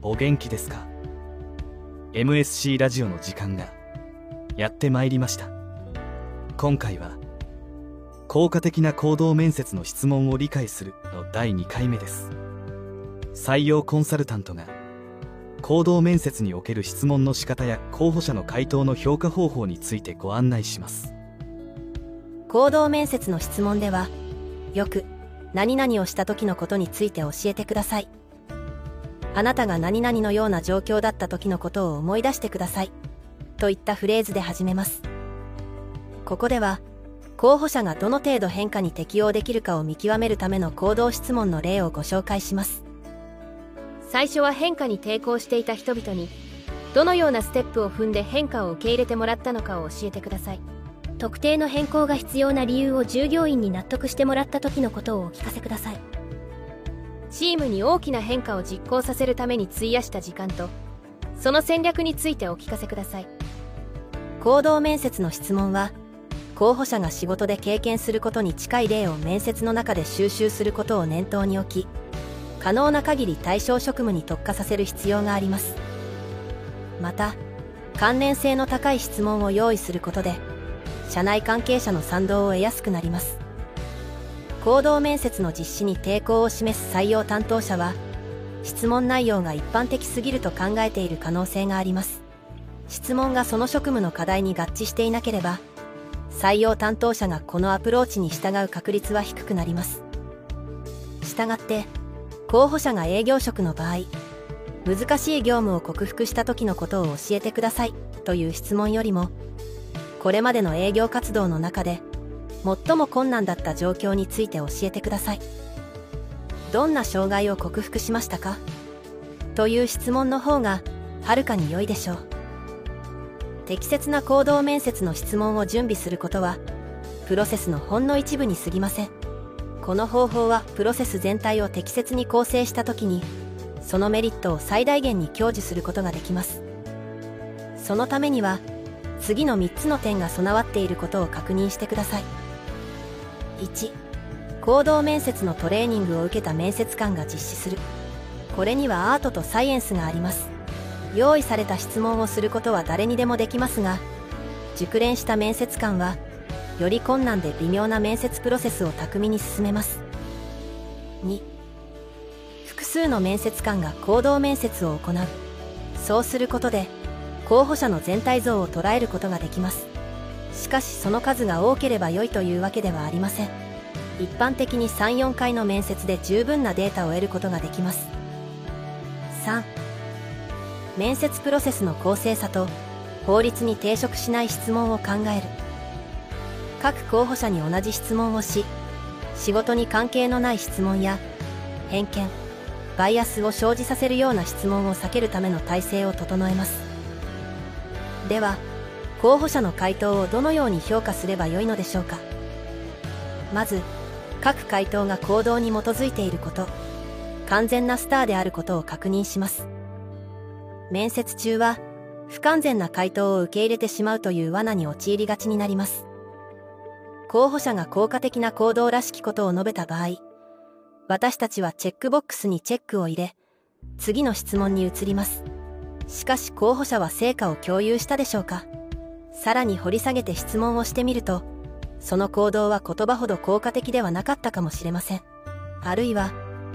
お元気ですか？MSC ラジオの時間がやってまいりました。今回は効果的な行動面接の質問を理解するの第2回目です。採用コンサルタントが行動面接における質問の仕方や候補者の回答の評価方法についてご案内します。行動面接の質問ではよく何々をした時のことについて教えてください。あなたが何々のような状況だった時のことを思い出してください。といったフレーズで始めます。ここでは候補者がどの程度変化に適応できるかを見極めるための行動質問の例をご紹介します。最初は変化に抵抗していた人々にどのようなステップを踏んで変化を受け入れてもらったのかを教えてください。特定の変更が必要な理由を従業員に納得してもらった時のことをお聞かせください。チームに大きな変化を実行させるために費やした時間とその戦略についてお聞かせください。行動面接の質問は候補者が仕事で経験することに近い例を面接の中で収集することを念頭に置き可能な限り対象職務に特化させる必要があります。また関連性の高い質問を用意することで社内関係者の賛同を得やすくなります。行動面接の実施に抵抗を示す採用担当者は質問内容が一般的すぎると考えている可能性があります。質問がその職務の課題に合致していなければ採用担当者がこのアプローチに従う確率は低くなります。したがって候補者が営業職の場合難しい業務を克服した時のことを教えてくださいという質問よりもこれまでの営業活動の中で最も困難だった状況について教えてください。どんな障害を克服しましたか？という質問の方がはるかに良いでしょう。適切な行動面接の質問を準備することはプロセスのほんの一部に過ぎません。この方法はプロセス全体を適切に構成した時にそのメリットを最大限に享受することができます。そのためには次の3つの点が備わっていることを確認してください。1行動面接のトレーニングを受けた面接官が実施する。これにはアートとサイエンスがあります。用意された質問をすることは誰にでもできますが熟練した面接官はより困難で微妙な面接プロセスを巧みに進めます。2複数の面接官が行動面接を行う。そうすることで候補者の全体像を捉えることができます。しかしその数が多ければ良いというわけではありません。一般的に34回の面接で十分なデータを得ることができます。3面接プロセスの公正さと法律に抵触しない質問を考える。各候補者に同じ質問をし仕事に関係のない質問や偏見バイアスを生じさせるような質問を避けるための体制を整えます。では候補者の回答をどのように評価すればよいのでしょうか？まず各回答が行動に基づいていること完全なスターであることを確認します。面接中は不完全な回答を受け入れてしまうという罠に陥りがちになります。候補者が効果的な行動らしきことを述べた場合私たちはチェックボックスにチェックを入れ次の質問に移ります。しかし候補者は成果を共有したでしょうか。さらに掘り下げて質問をしてみるとその行動は言葉ほど効果的ではなかったかもしれません。あるいは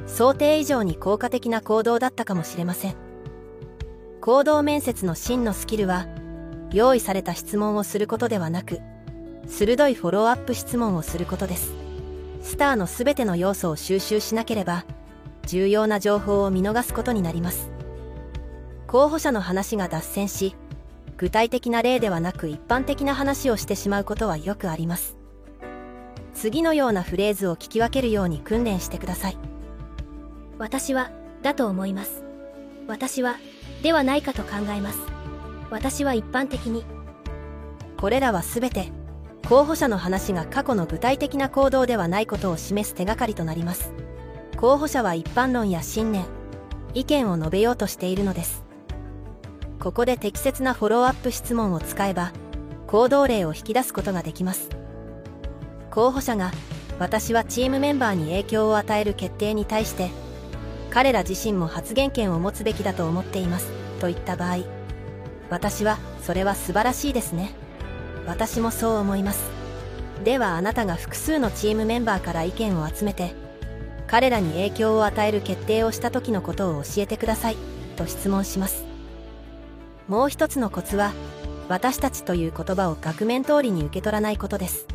想定以上に効果的な行動だったかもしれません。行動面接の真のスキルは用意された質問をすることではなく鋭いフォローアップ質問をすることです。スターの全ての要素を収集しなければ重要な情報を見逃すことになります。候補者の話が脱線し具体的な例ではなく一般的な話をしてしまうことはよくあります。次のようなフレーズを聞き分けるように訓練してください。私はだと思います。私はではないかと考えます。私は一般的に。これらは全て候補者の話が過去の具体的な行動ではないことを示す手がかりとなります。候補者は一般論や信念意見を述べようとしているのです。ここで適切なフォローアップ質問を使えば行動例を引き出すことができます。候補者が私はチームメンバーに影響を与える決定に対して彼ら自身も発言権を持つべきだと思っていますと言った場合私はそれは素晴らしいですね。私もそう思います。ではあなたが複数のチームメンバーから意見を集めて彼らに影響を与える決定をした時のことを教えてくださいと質問します。もう一つのコツは私たちという言葉を額面通りに受け取らないことです。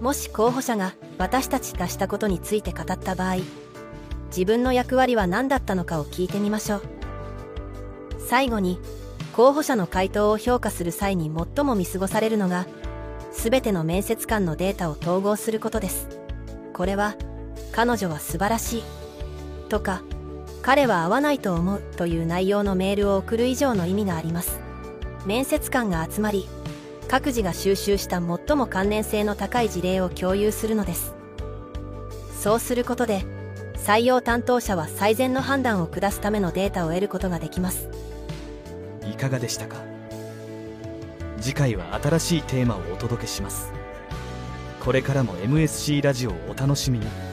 もし候補者が私たちがしたことについて語った場合自分の役割は何だったのかを聞いてみましょう。最後に候補者の回答を評価する際に最も見過ごされるのが全ての面接官のデータを統合することです。これは彼女は素晴らしい。とか彼は合わないと思うという内容のメールを送る以上の意味があります。面接官が集まり各自が収集した最も関連性の高い事例を共有するのです。そうすることで採用担当者は最善の判断を下すためのデータを得ることができます。いかがでしたか？次回は新しいテーマをお届けします。これからも MSC ラジオをお楽しみに。